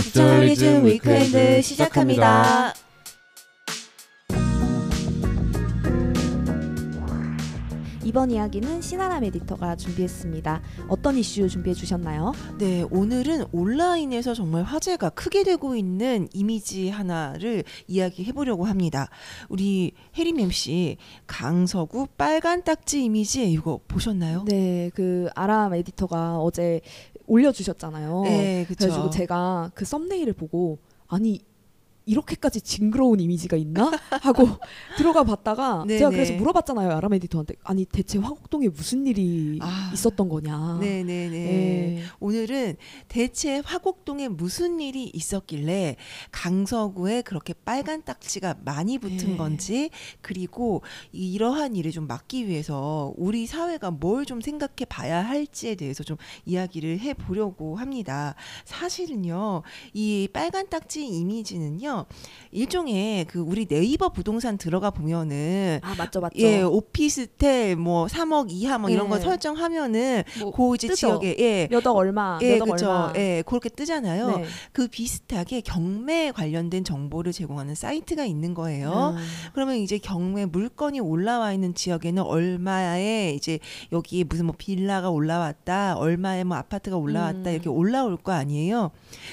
저널리즘 위크엔드 시작합니다. 이번 이야기는 신아람 에디터가 준비했습니다. 어떤 이슈 준비해 주셨나요? 네, 오늘은 온라인에서 정말 화제가 크게 되고 있는 이미지 하나를 이야기해 보려고 합니다. 우리 혜림 MC 강서구 빨간 딱지 이미지 이거 보셨나요? 네, 그 아람 에디터가 어제 올려주셨잖아요. 네, 그렇죠. 그래가지고 제가 그 썸네일을 보고 아니 이렇게까지 징그러운 이미지가 있나 하고 들어가 봤다가. 제가 그래서 물어봤잖아요 아람 에디터한테 아니 대체 화곡동에 무슨 일이 아. 있었던 거냐. 네, 네, 네. 네. 오늘은 대체 화곡동에 무슨 일이 있었길래 강서구에 그렇게 빨간 딱지가 많이 붙은 네. 건지 그리고 이러한 일을 좀 막기 위해서 우리 사회가 뭘 좀 생각해 봐야 할지에 대해서 좀 이야기를 해 보려고 합니다. 사실은요, 이 빨간 딱지 이미지는요, 일종의 그 우리 네이버 부동산 들어가 보면은 아 맞죠 맞죠. 예, 오피스텔 뭐 3억 이하 뭐 이런 거 네. 설정하면은 뭐 그 이제 뜨죠. 지역에 예. 몇억 얼마, 예, 몇억 그렇죠. 얼마. 예, 그렇게 뜨잖아요. 네. 그 비슷하게 경매 관련된 정보를 제공하는 사이트가 있는 거예요. 음. 그러면 이제 경매 물건이 올라와 있는 지역에는 얼마에 이제 여기 무슨 뭐 빌라가 올라왔다, 얼마에 뭐 아파트가 올라왔다 음. 이렇게 올라올 거 아니에요.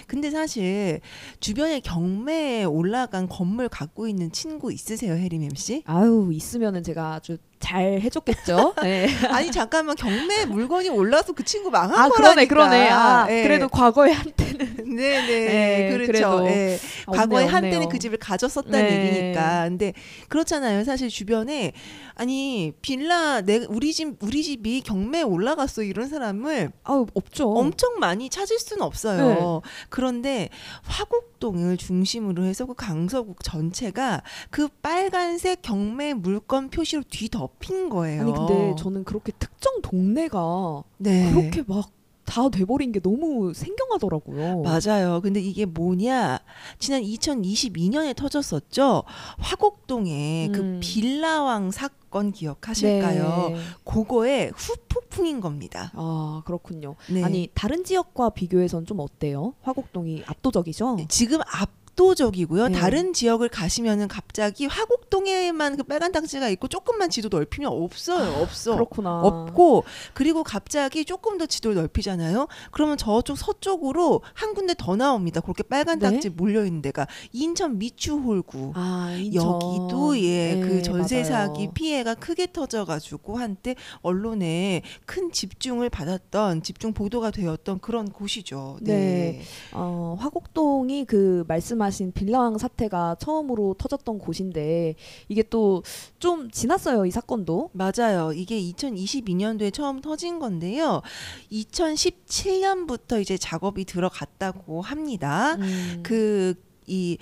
근데 사실 주변에 경매 에 올라간 건물 갖고 있는 친구 있으세요, 혜림 MC? 아유 있으면은 제가 아주 잘 해줬겠죠. 네. 아니 잠깐만 경매 물건이 올라서 그 친구 망한 아 거라니까. 그러네 그러네. 아 예. 그래도 과거에 한때는 네네 네, 그렇죠. 예. 아, 과거에 없네요, 한때는 없네요. 그 집을 가졌었다는 네. 얘기니까. 근데 그렇잖아요. 사실 주변에 아니 빌라 내 우리 집 우리 집이 경매에 올라갔어 이런 사람을 아유 없죠. 엄청 많이 찾을 수는 없어요. 그런데 화곡동을 중심으로 해서 그 강서구 전체가 그 빨간색 경매 물건 표시로 뒤덮 인 거예요. 아니 근데 저는 그렇게 특정 동네가 네. 그렇게 막 다 돼버린 게 너무 생경하더라고요. 맞아요. 근데 이게 뭐냐? 지난 2022년에 터졌었죠. 화곡동에 그 음. 빌라왕 사건 기억하실까요? 네. 그거의 후폭풍인 겁니다. 아 그렇군요. 네. 아니 다른 지역과 비교해선 좀 어때요? 화곡동이 압도적이죠. 지금 압 도적이고요. 네. 다른 지역을 가시면은 갑자기 화곡동에만 그 빨간 딱지가 있고 조금만 지도 넓히면 없어요. 없어. 아, 그렇구나. 없고 그리고 갑자기 조금 더 지도를 넓히잖아요. 그러면 저쪽 서쪽으로 한 군데 더 나옵니다. 그렇게 빨간 네? 딱지 몰려 있는 데가 인천 미추홀구. 아 인천. 여기도 예 네, 그 전세. 사기 피해가 크게 터져 가지고 한때 언론에 큰 집중을 받았던 집중 보도가 되었던 그런 곳이죠. 네. 네. 어, 화곡동이 그 말씀하신 빌라왕 사태가 처음으로 터졌던 곳인데 이게 또 좀 지났어요 이 사건도. 맞아요. 이게 2022년도에 처음 터진 건데요. 2017년부터 이제 작업이 들어갔다고 합니다. 음, 그 이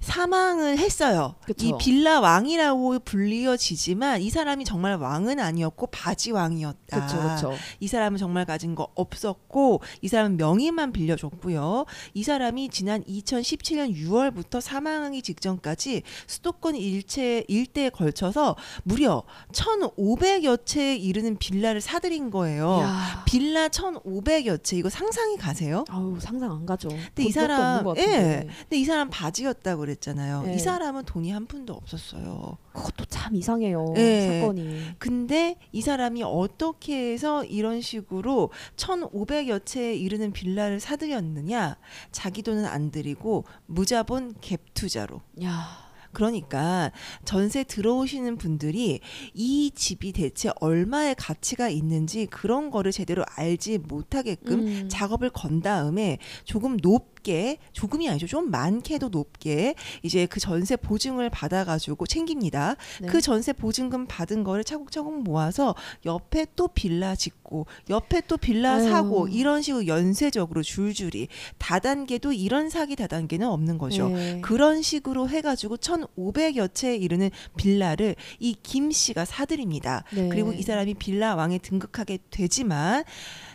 사망을 했어요. 그쵸. 이 빌라 왕이라고 불리어지지만 이 사람이 정말 왕은 아니었고 바지 왕이었다. 그렇죠 그렇죠. 이 사람은 정말 가진 거 없었고 이 사람은 명의만 빌려줬고요. 이 사람이 지난 2017년 6월부터 사망하기 직전까지 수도권 일체 일대에 걸쳐서 무려 1,500여 채에 이르는 빌라를 사들인 거예요. 야. 빌라 1,500여 채 이거 상상이 가세요? 아우 상상 안 가죠. 근데 이 사람, 것 예. 근데 이 사람 바지였다고 그랬잖아요. 네. 이 사람은 돈이 한 푼도 없었어요. 그것도 참 이상해요 예. 사건이. 근데 이 사람이 어떻게 해서 이런 식으로 1,500여 채에 이르는 빌라를 사들였느냐? 자기 돈은 안 들이고 무자본 갭 투자로. 야. 그러니까 전세 들어오시는 분들이 이 집이 대체 얼마의 가치가 있는지 그런 거를 제대로 알지 못하게끔 음. 작업을 건 다음에 조금 높 게 조금이 아니죠 좀 많게도 높게 이제 그 전세 보증을 받아가지고 챙깁니다. 네. 그 전세 보증금 받은 거를 차곡차곡 모아서 옆에 또 빌라 짓고 옆에 또 빌라 아유. 사고 이런 식으로 연쇄적으로 줄줄이 다단계도 이런 사기 다단계는 없는 거죠. 네. 그런 식으로 해가지고 1,500여 채에 이르는 빌라를 이 김 씨가 사들입니다. 네. 그리고 이 사람이 빌라 왕에 등극하게 되지만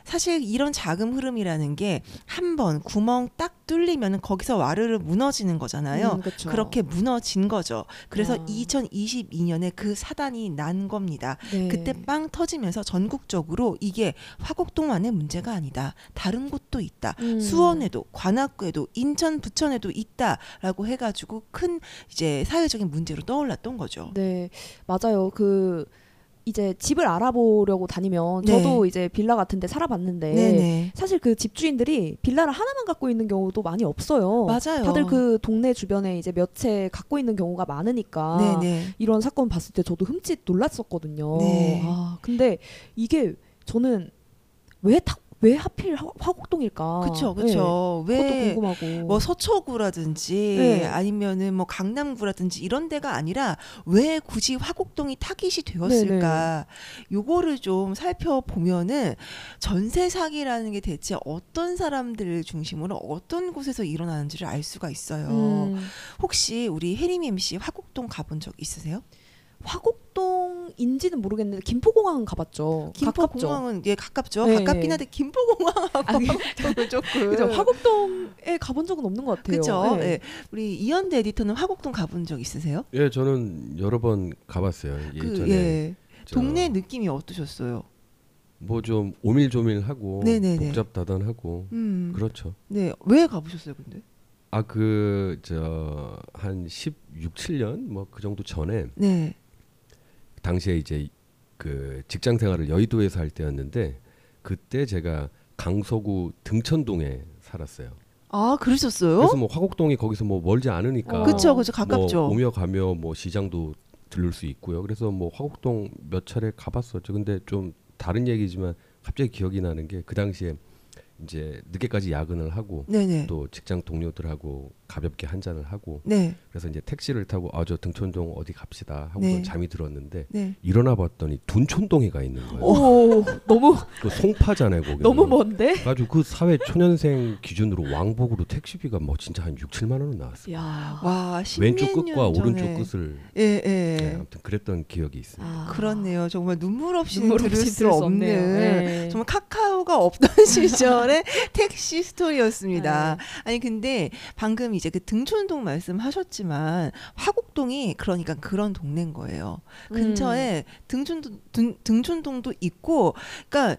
사실 이런 자금 흐름이라는 게 한 번 구멍 딱 뚫리면 거기서 와르르 무너지는 거잖아요. 음. 그렇게 무너진 거죠. 그래서 아. 2022년에 그 사단이 난 겁니다. 네. 그때 빵 터지면서 전국적으로 이게 화곡동만의 문제가 아니다. 다른 곳도 있다. 음. 수원에도 관악구에도 인천 부천에도 있다라고 해가지고 큰 이제 사회적인 문제로 떠올랐던 거죠. 네, 맞아요. 그 이제 집을 알아보려고 다니면 네. 저도 이제 빌라 같은데 살아봤는데 네네 사실 그 집주인들이 빌라를 하나만 갖고 있는 경우도 많이 없어요. 맞아요. 다들 그 동네 주변에 이제 몇 채 갖고 있는 경우가 많으니까 네네 이런 사건 봤을 때 저도 흠칫 놀랐었거든요. 네. 아, 근데 이게 저는 왜, 타, 왜 하필 화, 화곡동일까? 그쵸 네, 그쵸 그것도 왜 궁금하고. 뭐 서초구라든지 네. 아니면은 뭐 강남구라든지 이런 데가 아니라 왜 굳이 화곡동이 타깃이 되었을까? 요거를 좀 살펴보면은 전세 사기라는 게 대체 어떤 사람들을 중심으로 어떤 곳에서 일어나는지를 알 수가 있어요. 음, 혹시 우리 혜림 MC 화곡동 가본 적 있으세요? 화곡동인지는 모르겠는데 김포공항은 가봤죠. 김포공항은 예 가깝죠. 네. 가깝긴 한데 김포공항하고 아, 그- 조금 그죠. 화곡동에 가본 적은 없는 것 같아요. 그쵸? 네. 예. 우리 이현대 에디터는 화곡동 가본 적 있으세요? 예, 저는 여러 번 가봤어요. 예전에 그 예. 저 동네 느낌이 어떠셨어요? 뭐 좀 오밀조밀하고 네네네. 복잡다단하고 음. 그렇죠. 네. 왜 가보셨어요, 근데? 아 그 저 한 16, 7년 뭐 그 정도 전에 네. 당시에 이제 그 직장 생활을 여의도에서 할 때였는데 그때 제가 강서구 등천동에 살았어요. 아, 그러셨어요? 그래서 뭐 화곡동이 거기서 뭐 멀지 않으니까 어. 그쵸, 그쵸. 가깝죠. 뭐 오며 가며 뭐 시장도 들를 수 있고요. 그래서 뭐 화곡동 몇 차례 가봤었죠. 근데 좀 다른 얘기지만 갑자기 기억이 나는 게 그 당시에 이제 늦게까지 야근을 하고 네네. 또 직장 동료들하고 가볍게 한 잔을 하고 네. 그래서 이제 택시를 타고 아 저 등촌동 어디 갑시다 하고 네. 잠이 들었는데 네. 일어나 봤더니 둔촌동에가 있는 거예요. 오, 너무 그 송파잖아요, 거기. 너무 먼데? 아주 그 사회 초년생 기준으로 왕복으로 택시비가 뭐 진짜 한 6, 7만 원은 나왔어요. 야. 와, 10년 왼쪽 끝과 전에. 오른쪽 끝을 예, 예. 네, 아무튼 그랬던 기억이 있습니다. 아. 그렇네요. 정말 눈물 없이 눈물 들을 없이 수 들을 수 없는. 네. 정말 카카오가 없던 시절의 택시 스토리였습니다. 네. 아니 근데 방금 이제 그 등촌동 말씀하셨지만 화곡동이 그러니까 그런 동네인 거예요. 음. 근처에 등촌동 등, 등촌동도 있고, 그러니까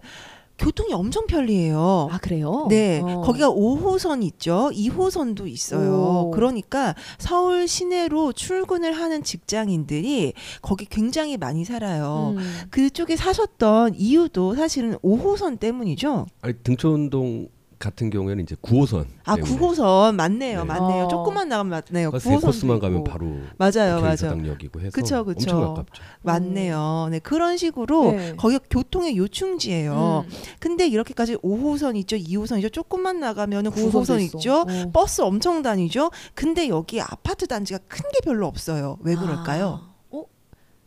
교통이 엄청 편리해요. 아 그래요? 네, 어. 거기가 5호선 있죠. 2호선도 있어요. 오. 그러니까 서울 시내로 출근을 하는 직장인들이 거기 굉장히 많이 살아요. 음. 그쪽에 사셨던 이유도 사실은 5호선 때문이죠. 아니 등촌동 같은 경우에는 이제 9호선. 아, 때문에. 9호선 맞네요, 네. 맞네요. 어. 조금만 나가면 맞네요. 세 9호선 코스만 가면 바로 맞아요, 맞아요. 해서 그쵸, 그쵸. 엄청 가깝죠. 맞네요. 네, 그런 식으로 네. 거기가 교통의 요충지예요. 음. 근데 이렇게까지 5호선 있죠, 2호선 있죠. 조금만 나가면은 9호선 구호선도 있죠. 어. 버스 엄청 다니죠. 근데 여기 아파트 단지가 큰 게 별로 없어요. 왜 그럴까요? 아, 어?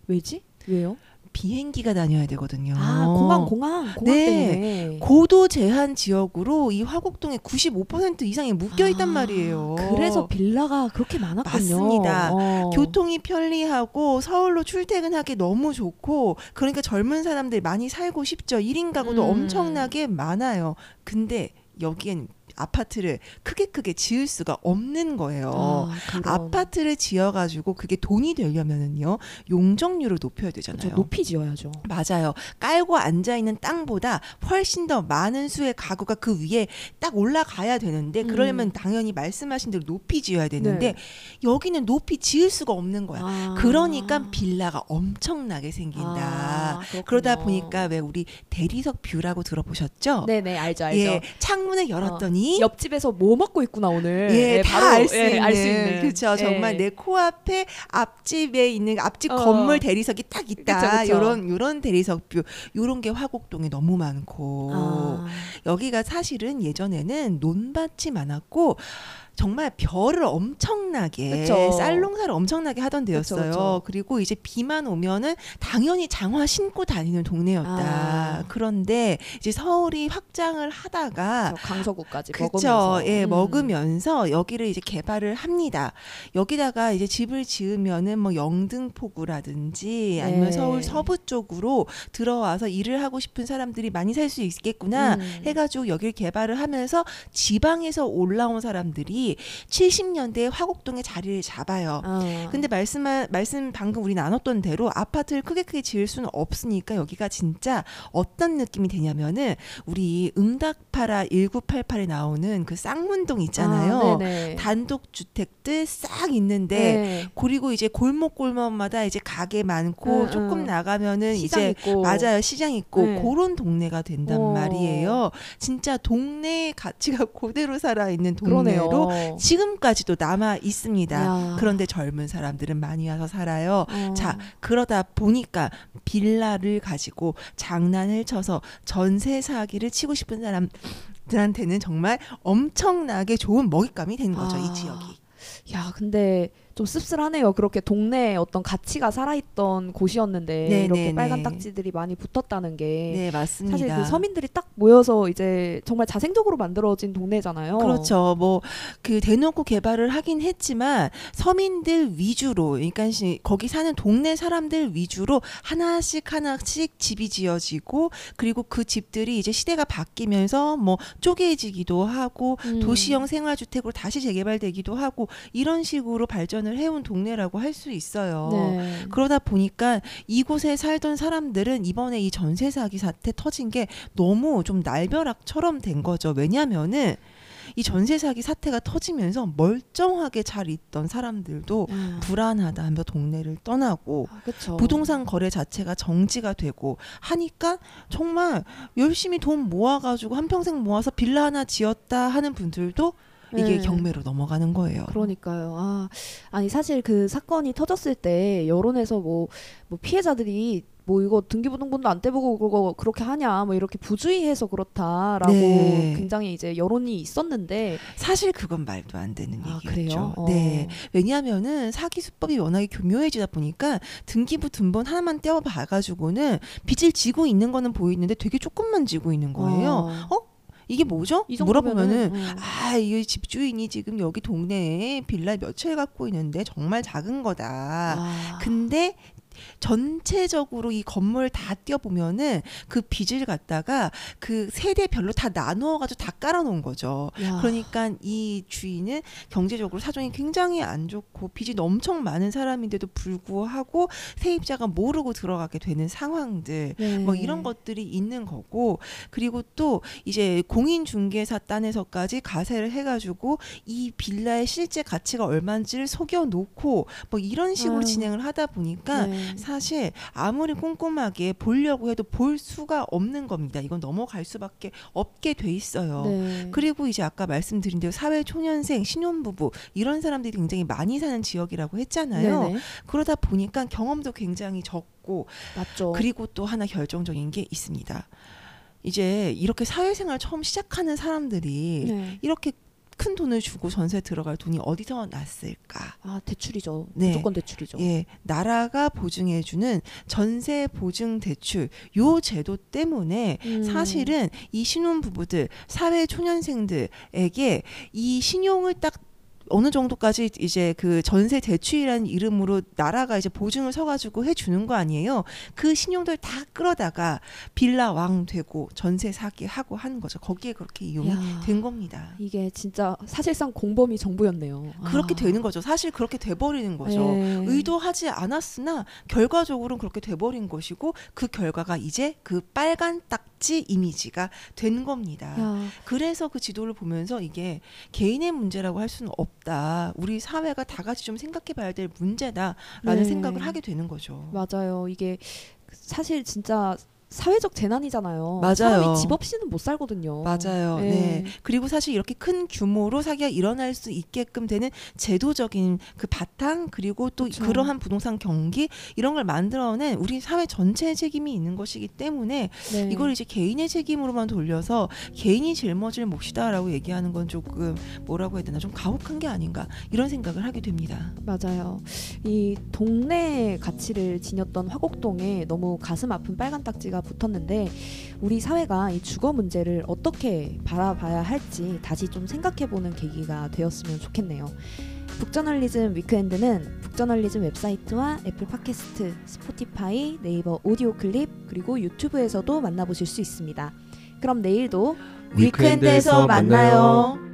왜지? 왜요? 비행기가 다녀야 되거든요. 아 공항 공항 공항 네. 때문에. 고도 제한 지역으로 이 화곡동에 95% 이상이 묶여 있단 아, 말이에요. 그래서 빌라가 그렇게 많았군요. 맞습니다. 어. 교통이 편리하고 서울로 출퇴근하기 너무 좋고 그러니까 젊은 사람들이 많이 살고 싶죠. 1인 가구도 음. 엄청나게 많아요. 근데 여기엔 아파트를 크게 크게 지을 수가 없는 거예요. 아, 그런. 아파트를 지어가지고 그게 돈이 되려면은요 용적률을 높여야 되잖아요. 그쵸, 높이 지어야죠. 맞아요. 깔고 앉아 있는 땅보다 훨씬 더 많은 수의 가구가 그 위에 딱 올라가야 되는데 그러려면 음. 당연히 말씀하신 대로 높이 지어야 되는데 네. 여기는 높이 지을 수가 없는 거야. 아. 그러니까 빌라가 엄청나게 생긴다. 아. 그러다 보니까 왜 우리 대리석 view라고 들어보셨죠? 네네 알죠 알죠. 예, 창문을 열었더니 옆집에서 뭐 먹고 있구나 오늘. 예, 바로, 다알수 예, 있는, 알 수 있는. 그렇죠. 정말 예. 내 코앞에 앞집에 있는 앞집 어. 건물 대리석이 딱 있다. 요런 요런 대리석 view. 요런 게 화곡동에 너무 많고 아. 여기가 사실은 예전에는 논밭이 많았고 정말 별을 엄청나게 그쵸. 쌀농사를 엄청나게 하던 데였어요. 그쵸, 그쵸. 그리고 이제 비만 오면은 당연히 장화 신고 다니는 동네였다. 아. 그런데 이제 서울이 확장을 하다가 저 강서구까지. 먹으면서. 예, 음. 먹으면서 여기를 이제 개발을 합니다. 여기다가 이제 집을 지으면은 뭐 영등포구라든지 아니면 네. 서울 서부 쪽으로 들어와서 일을 하고 싶은 사람들이 많이 살 수 있겠구나 음. 해가지고 여기를 개발을 하면서 지방에서 올라온 사람들이 70년대에 화곡동에 자리를 잡아요. 아. 근데 말씀 말씀 방금 우리 나눴던 대로 아파트를 크게 크게 지을 수는 없으니까 여기가 진짜 어떤 느낌이 되냐면은 우리 응답하라 1988에 나오는 그 쌍문동 있잖아요. 아. 단독 주택들 싹 있는데 네. 그리고 이제 골목 골목마다 이제 가게 많고 응, 조금 응. 나가면은 이제 있고. 맞아요 시장 있고 네. 그런 동네가 된단 어. 말이에요. 진짜 동네의 가치가 그대로 살아 있는 동네로 그러네요. 지금까지도 남아 있습니다. 야. 그런데 젊은 사람들은 많이 와서 살아요. 어. 자, 그러다 보니까 빌라를 가지고 장난을 쳐서 전세 사기를 치고 싶은 사람들한테는 정말 엄청나게 좋은 먹잇감이 된 거죠, 아. 이 지역이. 야, 근데 좀 씁쓸하네요. 그렇게 동네에 어떤 가치가 살아있던 곳이었는데 네, 이렇게 네, 빨간 네. 딱지들이 많이 붙었다는 게 네, 맞습니다. 사실 그 서민들이 딱 모여서 이제 정말 자생적으로 만들어진 동네잖아요. 그렇죠. 뭐 그 대놓고 개발을 하긴 했지만 서민들 위주로, 그러니까 시- 거기 사는 동네 사람들 위주로 하나씩 하나씩 집이 지어지고 그리고 그 집들이 이제 시대가 바뀌면서 뭐 쪼개지기도 하고 음. 도시형 생활주택으로 다시 재개발되기도 하고 이런 식으로 발전 을 해온 동네라고 할 수 있어요. 네. 그러다 보니까 이곳에 살던 사람들은 이번에 이 전세 사기 사태 터진 게 너무 좀 날벼락처럼 된 거죠. 왜냐면은 이 전세 사기 사태가 터지면서 멀쩡하게 잘 있던 사람들도 아, 불안하다 하며 동네를 떠나고 아. 부동산 거래 자체가 정지가 되고 하니까 정말 열심히 돈 모아가지고 한 평생 모아서 빌라 하나 지었다 하는 분들도 이게 네. 경매로 넘어가는 거예요. 그러니까요. 아, 아니 사실 그 사건이 터졌을 때 여론에서 뭐, 뭐 피해자들이 뭐 이거 등기부등본도 안 떼보고 그거 그렇게 하냐 뭐 이렇게 부주의해서 그렇다라고 네. 굉장히 이제 여론이 있었는데 사실 그건 말도 안 되는 아 얘기였죠. 그래요? 어. 네. 왜냐하면은 사기 수법이 워낙에 교묘해지다 보니까 등기부 등본 하나만 떼어 봐가지고는 빚을 지고 있는 거는 보이는데 되게 조금만 지고 있는 거예요. 어. 어? 이게 뭐죠? 이 물어보면은 음. 아, 이 집주인이 지금 여기 동네에 빌라 몇 채 갖고 있는데 정말 작은 거다. 아. 근데 전체적으로 이 건물 다 띄어보면은 그 빚을 갖다가 그 세대별로 다 나누어가지고 다 깔아놓은 거죠. 야. 그러니까 이 주인은 경제적으로 사정이 굉장히 안 좋고 빚이 엄청 많은 사람인데도 불구하고 세입자가 모르고 들어가게 되는 상황들 네. 뭐 이런 것들이 있는 거고 그리고 또 이제 공인중개사 단에서까지 가세를 해가지고 이 빌라의 실제 가치가 얼마인지를 속여 놓고 뭐 이런 식으로 아유. 진행을 하다 보니까 네. 사실 아무리 꼼꼼하게 보려고 해도 볼 수가 없는 겁니다. 이건 넘어갈 수밖에 없게 돼 있어요. 네. 그리고 이제 아까 말씀드린 대로 사회 초년생, 신혼부부 이런 사람들이 굉장히 많이 사는 지역이라고 했잖아요. 네네. 그러다 보니까 경험도 굉장히 적고 맞죠. 그리고 또 하나 결정적인 게 있습니다. 이제 이렇게 사회생활 처음 시작하는 사람들이 네. 이렇게 큰 돈을 주고 전세 들어갈 돈이 어디서 났을까? 아 대출이죠. 네. 무조건 대출이죠. 예, 나라가 보증해주는 전세 보증 대출 요 제도 때문에 음. 사실은 이 신혼 부부들 사회 초년생들에게 이 신용을 딱 어느 정도까지 이제 그 전세 대출이라는 이름으로 나라가 이제 보증을 서가지고 해주는 거 아니에요. 그 신용들 다 끌어다가 빌라 왕 되고 전세 사기 하고 하는 거죠. 거기에 그렇게 이용이 야. 된 겁니다. 이게 진짜 사실상 공범이 정부였네요. 그렇게 아. 되는 거죠. 사실 그렇게 돼버리는 거죠. 네. 의도하지 않았으나 결과적으로는 그렇게 돼버린 것이고 그 결과가 이제 그 빨간 딱 지 이미지가 된 겁니다. 야. 그래서 그 지도를 보면서 이게 개인의 문제라고 할 수는 없다. 우리 사회가 다 같이 좀 생각해 봐야 될 문제다라는 네. 생각을 하게 되는 거죠. 맞아요. 이게 사실 진짜 사회적 재난이잖아요. 맞아요. 사람이 집 없이는 못 살거든요. 맞아요. 네. 네. 그리고 사실 이렇게 큰 규모로 사기가 일어날 수 있게끔 되는 제도적인 그 바탕 그리고 또 그쵸. 그러한 부동산 경기 이런 걸 만들어낸 우리 사회 전체의 책임이 있는 것이기 때문에 네. 이걸 이제 개인의 책임으로만 돌려서 개인이 짊어질 몫이다라고 얘기하는 건 조금 뭐라고 해야 되나 좀 가혹한 게 아닌가 이런 생각을 하게 됩니다. 맞아요. 이 동네 가치를 지녔던 화곡동에 너무 가슴 아픈 빨간 딱지가 달라붙었는데 우리 사회가 이 주거 문제를 어떻게 바라봐야 할지 다시 좀 생각해보는 계기가 되었으면 좋겠네요. 북저널리즘 위크엔드는 북저널리즘 웹사이트와 애플 팟캐스트, 스포티파이, 네이버 오디오 클립 그리고 유튜브에서도 만나보실 수 있습니다. 그럼 내일도 위크엔드에서 만나요.